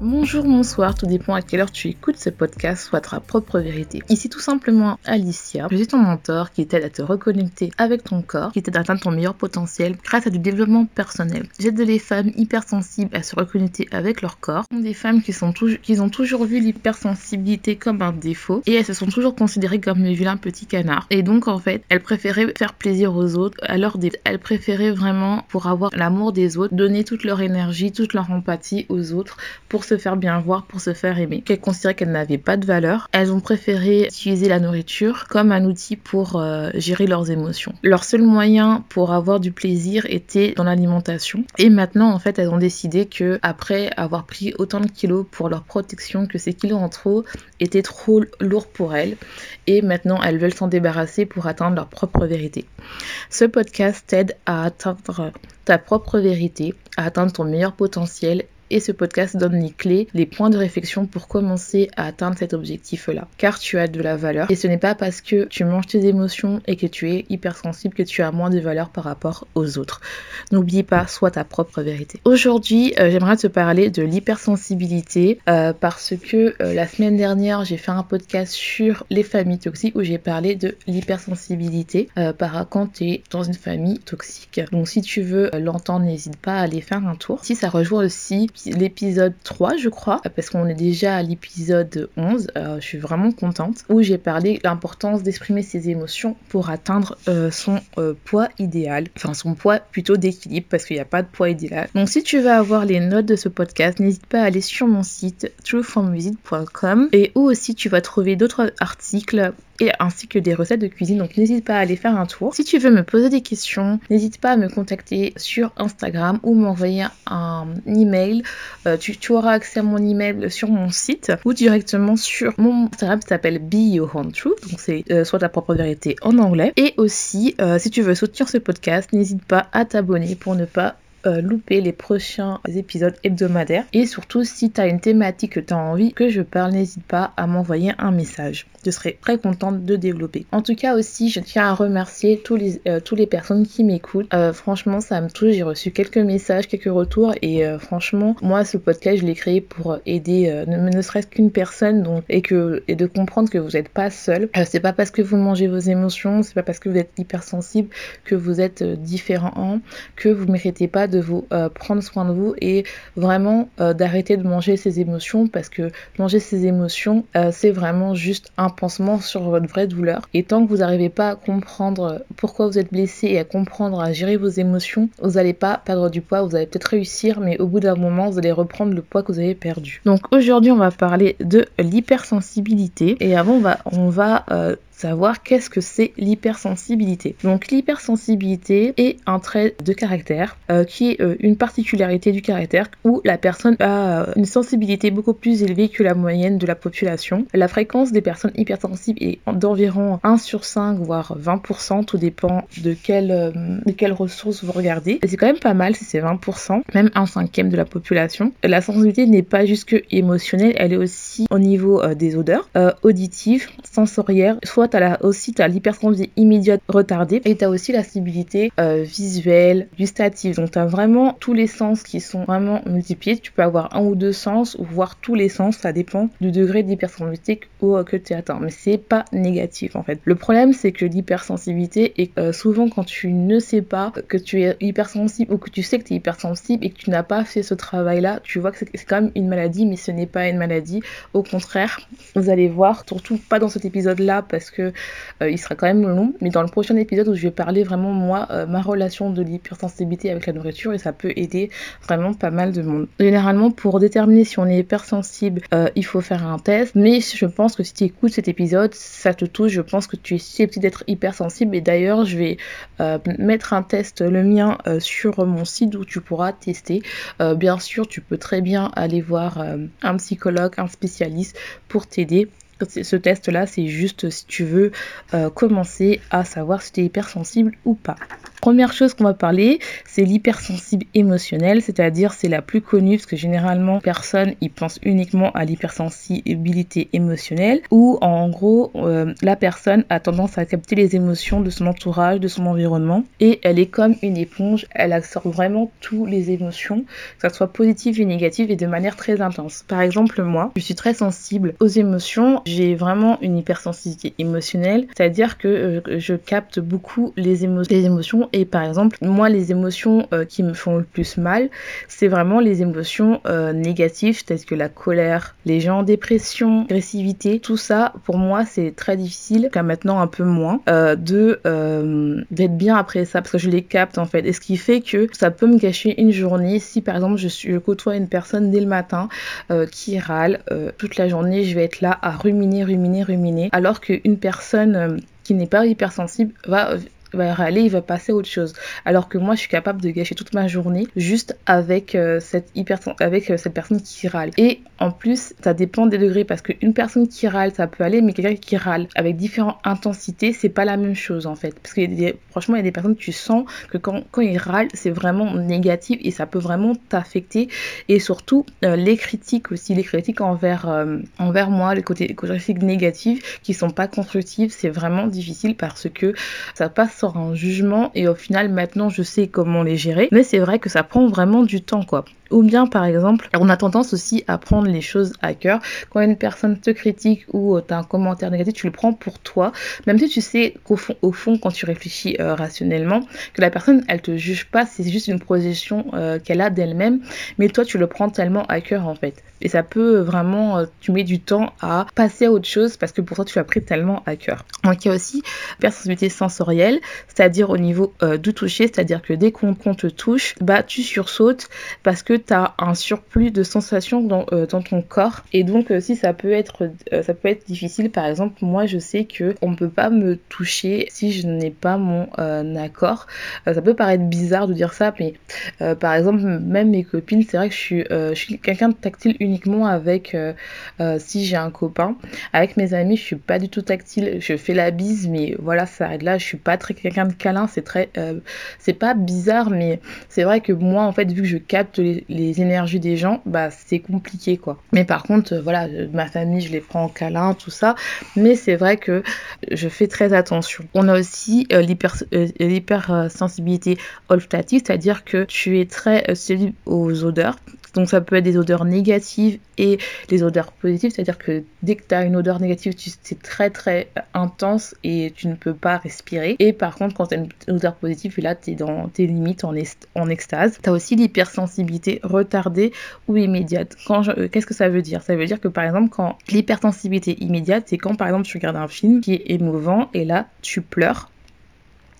Bonjour, bonsoir, tout dépend à quelle heure tu écoutes ce podcast, soit ta propre vérité. Ici tout simplement Alicia, je suis ton mentor qui t'aide à te reconnecter avec ton corps, qui t'aide à atteindre ton meilleur potentiel grâce à du développement personnel. J'aide les femmes hypersensibles à se reconnecter avec leur corps, des femmes qui, sont ont toujours vu l'hypersensibilité comme un défaut et elles se sont toujours considérées comme le vilain petit canard. Et donc en fait, elles préféraient faire plaisir aux autres, alors elles préféraient vraiment pour avoir l'amour des autres, donner toute leur énergie, toute leur empathie aux autres pour se faire bien voir, pour se faire aimer. Qu'elles considéraient qu'elles n'avaient pas de valeur, elles ont préféré utiliser la nourriture comme un outil pour euh, gérer leurs émotions. Leur seul moyen pour avoir du plaisir était dans l'alimentation. Et maintenant, en fait, elles ont décidé que après avoir pris autant de kilos pour leur protection, que ces kilos en trop étaient trop lourds pour elles. Et maintenant, elles veulent s'en débarrasser pour atteindre leur propre vérité. Ce podcast t'aide à atteindre ta propre vérité, à atteindre ton meilleur potentiel et ce podcast donne les clés, les points de réflexion pour commencer à atteindre cet objectif-là. Car tu as de la valeur et ce n'est pas parce que tu manges tes émotions et que tu es hypersensible que tu as moins de valeur par rapport aux autres. N'oublie pas, sois ta propre vérité. Aujourd'hui, euh, j'aimerais te parler de l'hypersensibilité euh, parce que euh, la semaine dernière, j'ai fait un podcast sur les familles toxiques où j'ai parlé de l'hypersensibilité par quand tu es dans une famille toxique. Donc si tu veux l'entendre, n'hésite pas à aller faire un tour. Si ça rejoint aussi l'épisode 3, je crois, parce qu'on est déjà à l'épisode 11. Euh, je suis vraiment contente. Où j'ai parlé l'importance d'exprimer ses émotions pour atteindre euh, son euh, poids idéal. Enfin, son poids plutôt d'équilibre, parce qu'il n'y a pas de poids idéal. Donc, si tu veux avoir les notes de ce podcast, n'hésite pas à aller sur mon site trueformmusic.com et où aussi tu vas trouver d'autres articles et ainsi que des recettes de cuisine. Donc n'hésite pas à aller faire un tour. Si tu veux me poser des questions, n'hésite pas à me contacter sur Instagram ou m'envoyer un email. Euh, tu, auras accès à mon email sur mon site ou directement sur mon Instagram qui s'appelle Be Your Own Truth. Donc c'est euh, soit ta propre vérité en anglais. Et aussi, euh, si tu veux soutenir ce podcast, n'hésite pas à t'abonner pour ne pas euh, louper les prochains épisodes hebdomadaires. Et surtout, si tu as une thématique que tu as envie que je parle, n'hésite pas à m'envoyer un message. Je serai très contente de développer. En tout cas aussi, je tiens à remercier tous les, euh, les personnes qui m'écoutent. Euh, franchement, ça me touche. J'ai reçu quelques messages, quelques retours. Et franchement, moi, ce podcast, je l'ai créé pour aider ne, serait-ce qu'une personne donc, et, que, et de comprendre que vous n'êtes pas seul. c'est pas parce que vous mangez vos émotions, c'est pas parce que vous êtes hypersensible que vous êtes différent, que vous méritez pas de vous euh, prendre soin de vous et vraiment euh, d'arrêter de manger ses émotions parce que manger ses émotions euh, c'est vraiment juste un pansement sur votre vraie douleur. Et tant que vous n'arrivez pas à comprendre pourquoi vous êtes blessé et à comprendre à gérer vos émotions vous n'allez pas perdre du poids vous allez peut-être réussir mais au bout d'un moment vous allez reprendre le poids que vous avez perdu. Donc aujourd'hui on va parler de l'hypersensibilité. Et avant on on va savoir qu'est-ce que c'est l'hypersensibilité. Donc l'hypersensibilité est un trait de caractère euh, qui est euh, une particularité du caractère où la personne a euh, une sensibilité beaucoup plus élevée que la moyenne de la population. La fréquence des personnes hypersensibles est d'environ 1 sur 5 voire 20%, tout dépend de quelle, de quelles ressources vous regardez. C'est quand même pas mal si c'est 20%, même un cinquième de la population. La sensibilité n'est pas juste que émotionnelle, elle est aussi au niveau des odeurs, auditives, sensorielles, soit tu as aussi l'hypersensibilité immédiate retardée et tu as aussi la sensibilité euh, visuelle, gustative. Donc tu as vraiment tous les sens qui sont vraiment multipliés. Tu peux avoir un ou deux sens ou voir tous les sens, ça dépend du degré d'hypersensibilité que tu atteins. Mais c'est pas négatif en fait. Le problème c'est que l'hypersensibilité est euh, souvent quand tu ne sais pas que tu es hypersensible ou que tu sais que tu es hypersensible et que tu n'as pas fait ce travail là, tu vois que c'est quand même une maladie mais ce n'est pas une maladie. Au contraire, vous allez voir, surtout pas dans cet épisode là parce que euh, il sera quand même long. Mais dans le prochain épisode où je vais parler vraiment moi euh, ma relation de l'hypersensibilité avec la nourriture et ça peut aider vraiment pas mal de monde. Généralement pour déterminer si on est hypersensible, euh, il faut faire un test. Mais je pense que si tu écoutes cet épisode, ça te touche. Je pense que tu es susceptible d'être hypersensible. Et d'ailleurs, je vais mettre un test, le mien, sur mon site où tu pourras tester. bien sûr, tu peux très bien aller voir un psychologue, un spécialiste pour t'aider ce test-là, c'est juste si tu veux euh, commencer à savoir si tu es hypersensible ou pas. Première chose qu'on va parler, c'est l'hypersensible émotionnel, c'est-à-dire c'est la plus connue parce que généralement personne y pense uniquement à l'hypersensibilité émotionnelle où en gros euh, la personne a tendance à capter les émotions de son entourage, de son environnement et elle est comme une éponge, elle absorbe vraiment toutes les émotions, que ce soit positives et négatives et de manière très intense. Par exemple moi, je suis très sensible aux émotions, j'ai vraiment une hypersensibilité émotionnelle, c'est-à-dire que euh, je capte beaucoup les, les émotions et par exemple moi les émotions euh, qui me font le plus mal, c'est vraiment les émotions euh, négatives telles que la colère, les gens en dépression, l'agressivité, tout ça pour moi c'est très difficile, qu'à maintenant un peu moins, euh, de d'être bien après ça parce que je les capte en fait. Et ce qui fait que ça peut me gâcher une journée si par exemple je, suis, je côtoie une personne dès le matin qui râle toute la journée, je vais être là à ruminer, ruminer, ruminer, alors qu'une personne qui n'est pas hypersensible va va râler, il va passer à autre chose. Alors que moi, je suis capable de gâcher toute ma journée juste avec euh, cette hyper avec euh, cette personne qui râle. Et en plus, ça dépend des degrés parce qu'une personne qui râle, ça peut aller, mais quelqu'un qui râle avec différentes intensités, c'est pas la même chose en fait. Parce que franchement, il y a des personnes tu sens que quand, quand ils râlent, c'est vraiment négatif et ça peut vraiment t'affecter. Et surtout, euh, les critiques aussi, les critiques envers, envers moi, les côtés critiques négatifs qui sont pas constructives, c'est vraiment difficile parce que ça passe sort un jugement et au final maintenant je sais comment les gérer. Mais c'est vrai que ça prend vraiment du temps quoi. Ou bien par exemple, on a tendance aussi à prendre les choses à cœur. Quand une personne te critique ou euh, tu as un commentaire négatif, tu le prends pour toi. Même si tu sais qu'au fond, au fond quand tu réfléchis euh, rationnellement, que la personne, elle te juge pas, c'est juste une projection euh, qu'elle a d'elle-même. Mais toi, tu le prends tellement à cœur en fait. Et ça peut vraiment, tu mets du temps à passer à autre chose parce que pour toi, tu as pris tellement à cœur. Donc il y a aussi personnalité sensorielle, c'est-à-dire au niveau du toucher, c'est-à-dire que dès qu'on te touche, bah tu sursautes parce que tu as un surplus de sensations dans, euh, dans ton corps. Et donc, euh, si ça peut être, euh, ça peut être difficile, par exemple, moi je sais que on peut pas me toucher si je n'ai pas mon accord. ça peut paraître bizarre de dire ça, mais par exemple, même mes copines, c'est vrai que je suis, je suis quelqu'un de tactile uniquement avec si j'ai un copain. Avec mes amis, je suis pas du tout tactile. Je fais la bise, mais voilà, ça arrête là. Je suis pas très quelqu'un de câlin. C'est très, c'est pas bizarre, mais c'est vrai que moi, en fait, vu que je capte les, les énergies des gens, bah c'est compliqué quoi. Mais par contre, euh, voilà, ma famille, je les prends en câlin, tout ça. Mais c'est vrai que je fais très attention. On a aussi euh, euh, l'hypersensibilité olfactive, c'est-à-dire que tu es très sensible aux odeurs. Donc ça peut être des odeurs négatives et les odeurs positives, c'est-à-dire que dès que tu as une odeur négative, c'est très très intense et tu ne peux pas respirer. Et par contre, quand tu as une odeur positive, là, tu es dans tes limites en, en extase. Tu as aussi l'hypersensibilité retardée ou immédiate. Euh, Qu'est-ce que ça veut dire? Ça veut dire que par exemple, quand l'hypersensibilité immédiate, c'est quand par exemple tu regardes un film qui est émouvant et là, tu pleures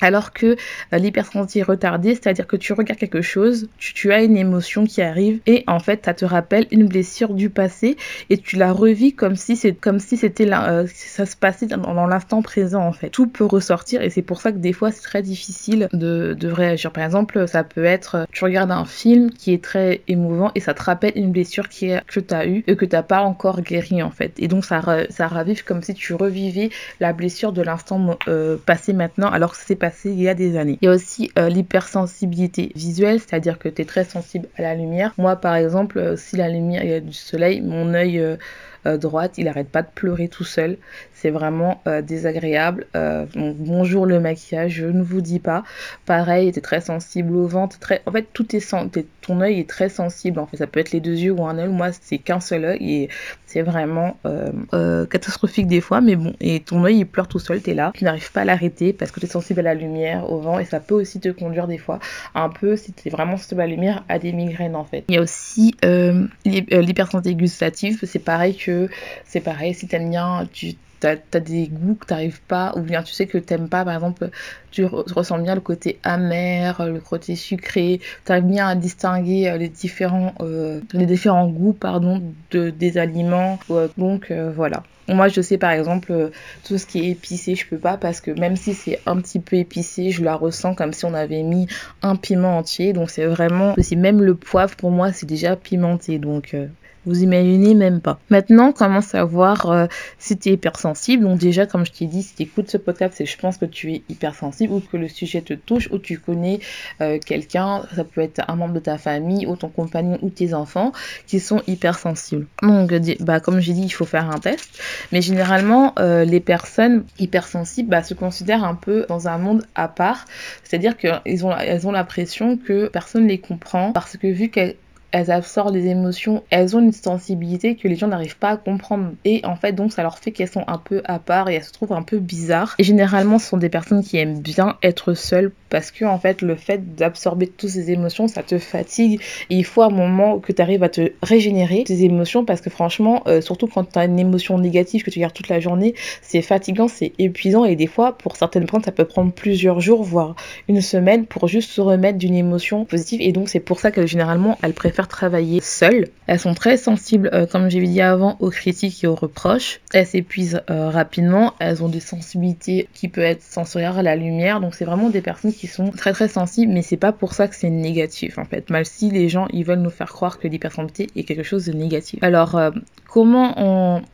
alors que euh, l'hypersensibilité retardée, c'est-à-dire que tu regardes quelque chose, tu, as une émotion qui arrive et en fait ça te rappelle une blessure du passé et tu la revis comme si c'est comme si c'était euh, ça se passait dans, l'instant présent en fait. Tout peut ressortir et c'est pour ça que des fois c'est très difficile de, réagir. Par exemple, ça peut être tu regardes un film qui est très émouvant et ça te rappelle une blessure qui que tu as eue et que tu n'as pas encore guéri en fait. Et donc ça, ça ravive comme si tu revivais la blessure de l'instant euh, passé maintenant alors que c'est il y a des années. Il y a aussi euh, l'hypersensibilité visuelle, c'est-à-dire que tu es très sensible à la lumière. Moi, par exemple, euh, si la lumière, il y a du soleil, mon œil euh, droite, il arrête pas de pleurer tout seul. C'est vraiment désagréable. bonjour le maquillage, je ne vous dis pas. Pareil, tu es très sensible au ventre. Très... En fait, tout est ton œil est très sensible. En fait, ça peut être les deux yeux ou un œil. Moi, c'est qu'un seul œil et c'est vraiment euh, euh, catastrophique des fois, mais bon, et ton œil il pleure tout seul, t'es là, tu n'arrives pas à l'arrêter parce que tu es sensible à la lumière, au vent, et ça peut aussi te conduire des fois un peu, si tu es vraiment sensible à la lumière, à des migraines en fait. Il y a aussi euh, l'hypersensibilité gustative, c'est pareil que, c'est pareil, si t'aimes bien, tu t'as as des goûts que t'arrives pas, ou bien tu sais que t'aimes pas, par exemple, tu ressens bien le côté amer, le côté sucré, tu arrives bien à distinguer euh, les différents, euh, les différents goûts pardon, de, des aliments. Donc euh, voilà. Moi, je sais par exemple, tout ce qui est épicé, je peux pas parce que même si c'est un petit peu épicé, je la ressens comme si on avait mis un piment entier. Donc, c'est vraiment. Même le poivre, pour moi, c'est déjà pimenté. Donc, Vous imaginez même pas. Maintenant, comment savoir euh, si tu es hypersensible Donc déjà, comme je t'ai dit, si tu écoutes ce podcast, c'est je pense que tu es hypersensible ou que le sujet te touche ou tu connais euh, quelqu'un, ça peut être un membre de ta famille ou ton compagnon ou tes enfants qui sont hypersensibles. Donc, bah, comme j'ai dit, il faut faire un test. Mais généralement, euh, les personnes hypersensibles bah, se considèrent un peu dans un monde à part. C'est-à-dire qu'elles ont, elles que personne ne les comprend parce que vu qu'elles elles absorbent les émotions, elles ont une sensibilité que les gens n'arrivent pas à comprendre. Et en fait, donc, ça leur fait qu'elles sont un peu à part et elles se trouvent un peu bizarres. Et généralement, ce sont des personnes qui aiment bien être seules parce que, en fait, le fait d'absorber toutes ces émotions, ça te fatigue. Il faut un moment que tu arrives à te régénérer tes émotions parce que, franchement, euh, surtout quand tu as une émotion négative que tu gardes toute la journée, c'est fatigant, c'est épuisant. Et des fois, pour certaines personnes, ça peut prendre plusieurs jours, voire une semaine pour juste se remettre d'une émotion positive. Et donc, c'est pour ça que généralement, elles préfèrent travailler seules. Elles sont très sensibles, euh, comme j'ai dit avant, aux critiques et aux reproches. Elles s'épuisent euh, rapidement. Elles ont des sensibilités qui peuvent être sensorielles à la lumière. Donc c'est vraiment des personnes qui sont très très sensibles, mais c'est pas pour ça que c'est négatif en fait. Mal si les gens ils veulent nous faire croire que l'hypersensibilité est quelque chose de négatif. Alors euh, comment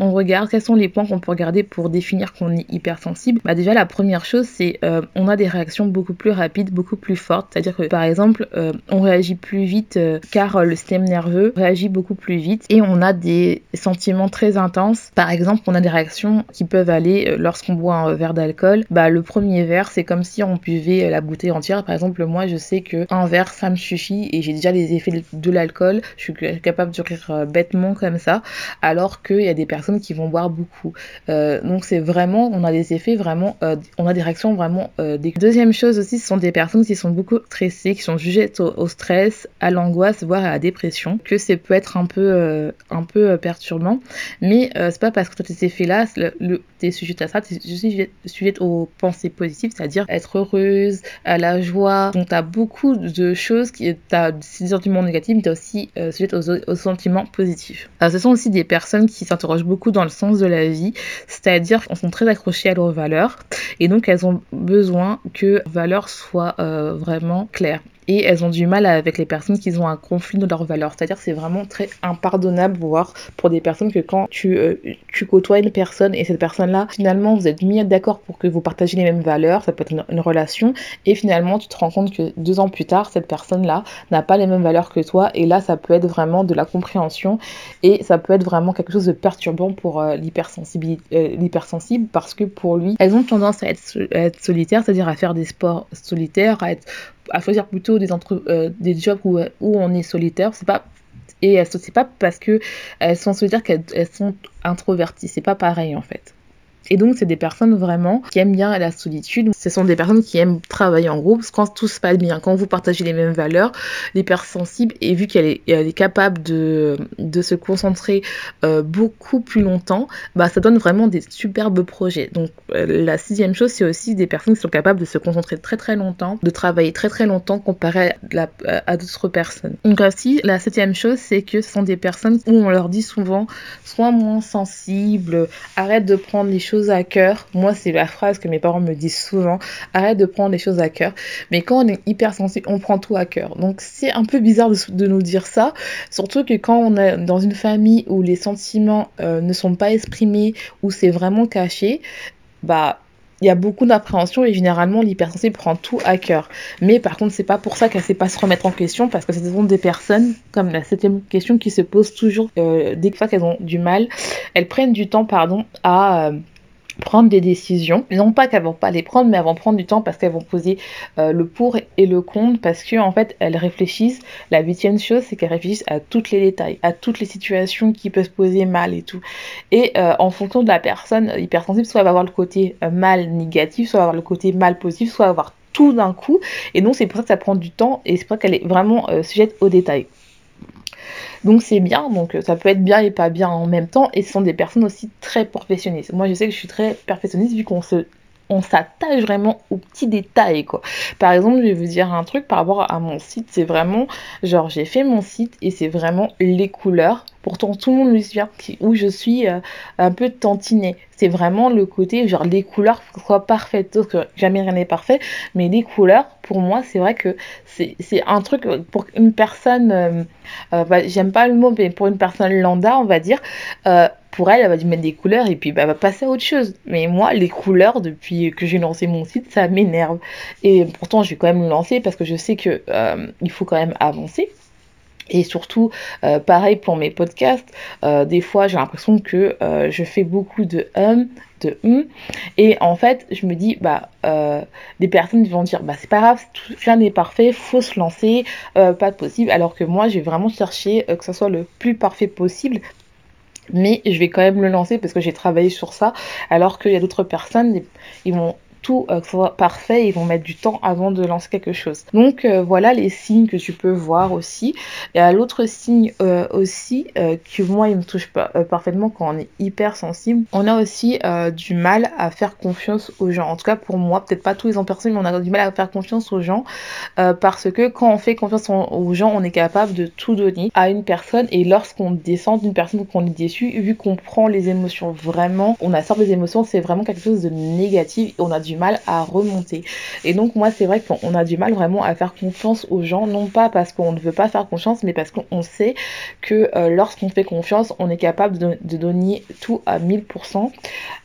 on, regarde Quels sont les points qu'on peut regarder pour définir qu'on est hypersensible Bah déjà la première chose c'est on a des réactions beaucoup plus rapides, beaucoup plus fortes. C'est-à-dire que par exemple on réagit plus vite car le système nerveux réagit beaucoup plus vite et on a des sentiments très intenses. Par exemple, on a des réactions qui peuvent aller euh, lorsqu'on boit un verre d'alcool. Bah, le premier verre, c'est comme si on buvait euh, la bouteille entière. Par exemple, moi, je sais que un verre, ça me suffit et j'ai déjà les effets de l'alcool. Je suis capable de rire euh, bêtement comme ça, qu'il y a des personnes qui vont boire beaucoup. donc, c'est vraiment, on a des effets vraiment, on a des réactions vraiment. des... Deuxième chose aussi, ce sont des personnes qui sont beaucoup stressées, qui sont jugées au, stress, à l'angoisse, voire à la dépression, que ça peut être un peu, euh, un peu euh, perturbant. Mais euh, c'est pas parce que tu as ces effets-là, le, es sujet à ça, tu es sujet aux pensées positives, c'est-à-dire être heureuse, à la joie. Donc tu as beaucoup de choses tu as des sentiments négatifs, mais tu es aussi sujet aux, sentiments positifs. Alors, ce sont aussi des personnes qui s'interrogent beaucoup dans le sens de la vie, c'est-à-dire qu'elles sont très accrochées à leurs valeurs et donc elles ont besoin que leurs valeurs soient vraiment claires et elles ont du mal avec les personnes qui ont un conflit de leurs valeurs. C'est-à-dire c'est vraiment très impardonnable, voire pour des personnes que quand tu, euh, côtoies une personne et cette personne-là, finalement vous êtes mis d'accord pour que vous partagez les mêmes valeurs, ça peut être une, relation, et finalement tu te rends compte que deux ans plus tard, cette personne-là n'a pas les mêmes valeurs que toi, et là ça peut être vraiment de la compréhension, et ça peut être vraiment quelque chose de perturbant pour euh, euh l'hypersensible, parce que pour lui, elles ont tendance à être solitaires, c'est-à-dire à faire des sports solitaires, à être à choisir plutôt des, entre, euh, des jobs où, où on est solitaire. C'est pas et c'est pas parce que elles sont solitaires qu'elles sont introverties. C'est pas pareil en fait. Et donc, c'est des personnes vraiment qui aiment bien la solitude. Ce sont des personnes qui aiment travailler en groupe. Quand tout se passe bien, quand vous partagez les mêmes valeurs, l'hypersensible, et vu qu'elle est, elle capable de, de se concentrer euh, beaucoup plus longtemps, bah, ça donne vraiment des superbes projets. Donc, euh, la sixième chose, c'est aussi des personnes qui sont capables de se concentrer très très longtemps, de travailler très très longtemps comparé à, à d'autres personnes. Donc, aussi, la septième chose, c'est que ce sont des personnes où on leur dit souvent, sois moins sensible, arrête de prendre les choses à cœur. Moi, c'est la phrase que mes parents me disent souvent. Arrête de prendre les choses à cœur. Mais quand on est hypersensible, on prend tout à cœur. Donc, c'est un peu bizarre de, nous dire ça. Surtout que quand on est dans une famille où les sentiments euh, ne sont pas exprimés, où c'est vraiment caché, bah, il y a beaucoup d'appréhension et généralement l'hypersensible prend tout à cœur. Mais par contre, c'est pas pour ça qu'elle sait pas se remettre en question parce que ce sont des personnes, comme la septième question, qui se posent toujours euh, dès fois qu'elles ont du mal. Elles prennent du temps, pardon, à euh, prendre des décisions. Non pas qu'elles vont pas les prendre, mais elles vont prendre du temps parce qu'elles vont poser euh, le pour et le contre, parce que en fait elles réfléchissent. La huitième chose, c'est qu'elles réfléchissent à tous les détails, à toutes les situations qui peuvent se poser mal et tout. Et euh, en fonction de la personne hypersensible, soit elle va avoir le côté euh, mal négatif, soit elle va avoir le côté mal positif, soit elle va avoir tout d'un coup. Et donc c'est pour ça que ça prend du temps et c'est pour ça qu'elle est vraiment sujette aux détails. Donc c'est bien, donc euh, ça peut être bien et pas bien en même temps. Et ce sont des personnes aussi très perfectionnistes. Moi je sais que je suis très perfectionniste vu qu'on se on s'attache vraiment aux petits détails quoi. Par exemple, je vais vous dire un truc par rapport à mon site, c'est vraiment genre j'ai fait mon site et c'est vraiment les couleurs. Pourtant tout le monde me suit où je suis euh, un peu tantinée. C'est vraiment le côté genre les couleurs soient parfaites, sauf que jamais rien n'est parfait, mais les couleurs pour moi c'est vrai que c'est un truc pour une personne, euh, euh, bah, j'aime pas le mot, mais pour une personne lambda on va dire pour elle, elle va mettre des couleurs et puis bah, elle va passer à autre chose. Mais moi, les couleurs, depuis que j'ai lancé mon site, ça m'énerve. Et pourtant, je vais quand même le lancer parce que je sais que euh, il faut quand même avancer. Et surtout, euh, pareil pour mes podcasts, euh, des fois j'ai l'impression que je fais beaucoup de hum, de hum, et en fait je me dis, bah, des personnes vont dire, bah c'est pas grave, rien n'est parfait, faut se lancer, pas de possible, alors que moi j'ai vraiment cherché que ce soit le plus parfait possible. Mais je vais quand même le lancer parce que j'ai travaillé sur ça. Alors qu'il y a d'autres personnes ils vont euh, soit parfait, ils vont mettre du temps avant de lancer quelque chose. Donc euh, voilà les signes que tu peux voir aussi. Et à l'autre signe euh, aussi que moi il me touche pas parfaitement quand on est hyper sensible, on a aussi du mal à faire confiance aux gens. En tout cas pour moi, peut-être pas tous les en personne, mais on a du mal à faire confiance aux gens parce que quand on fait confiance aux gens, on est capable de tout donner à une personne et lorsqu'on descend d'une personne qu'on est déçu, vu qu'on prend les émotions vraiment, on absorbe les émotions, c'est vraiment quelque chose de négatif. On a du mal à remonter. Et donc moi c'est vrai qu'on a du mal vraiment à faire confiance aux gens, non pas parce qu'on ne veut pas faire confiance, mais parce qu'on sait que euh, lorsqu'on fait confiance, on est capable de, donner tout à 1000%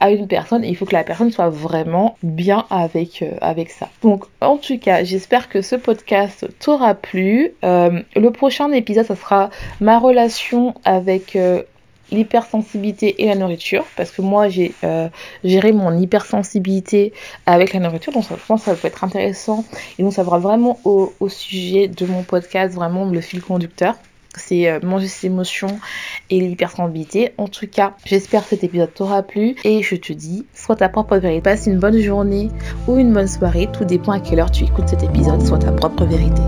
à une personne il faut que la personne soit vraiment bien avec, euh, avec ça. Donc en tout cas, j'espère que ce podcast t'aura plu. Euh, le prochain épisode, ça sera ma relation avec l'hypersensibilité et la nourriture parce que moi j'ai euh, géré mon hypersensibilité avec la nourriture donc je pense que ça peut être intéressant et donc ça va vraiment au, sujet de mon podcast vraiment le fil conducteur c'est euh, manger ses émotions et l'hypersensibilité. En tout cas, j'espère que cet épisode t'aura plu et je te dis, sois ta propre vérité. Passe une bonne journée ou une bonne soirée, tout dépend à quelle heure tu écoutes cet épisode, soit ta propre vérité.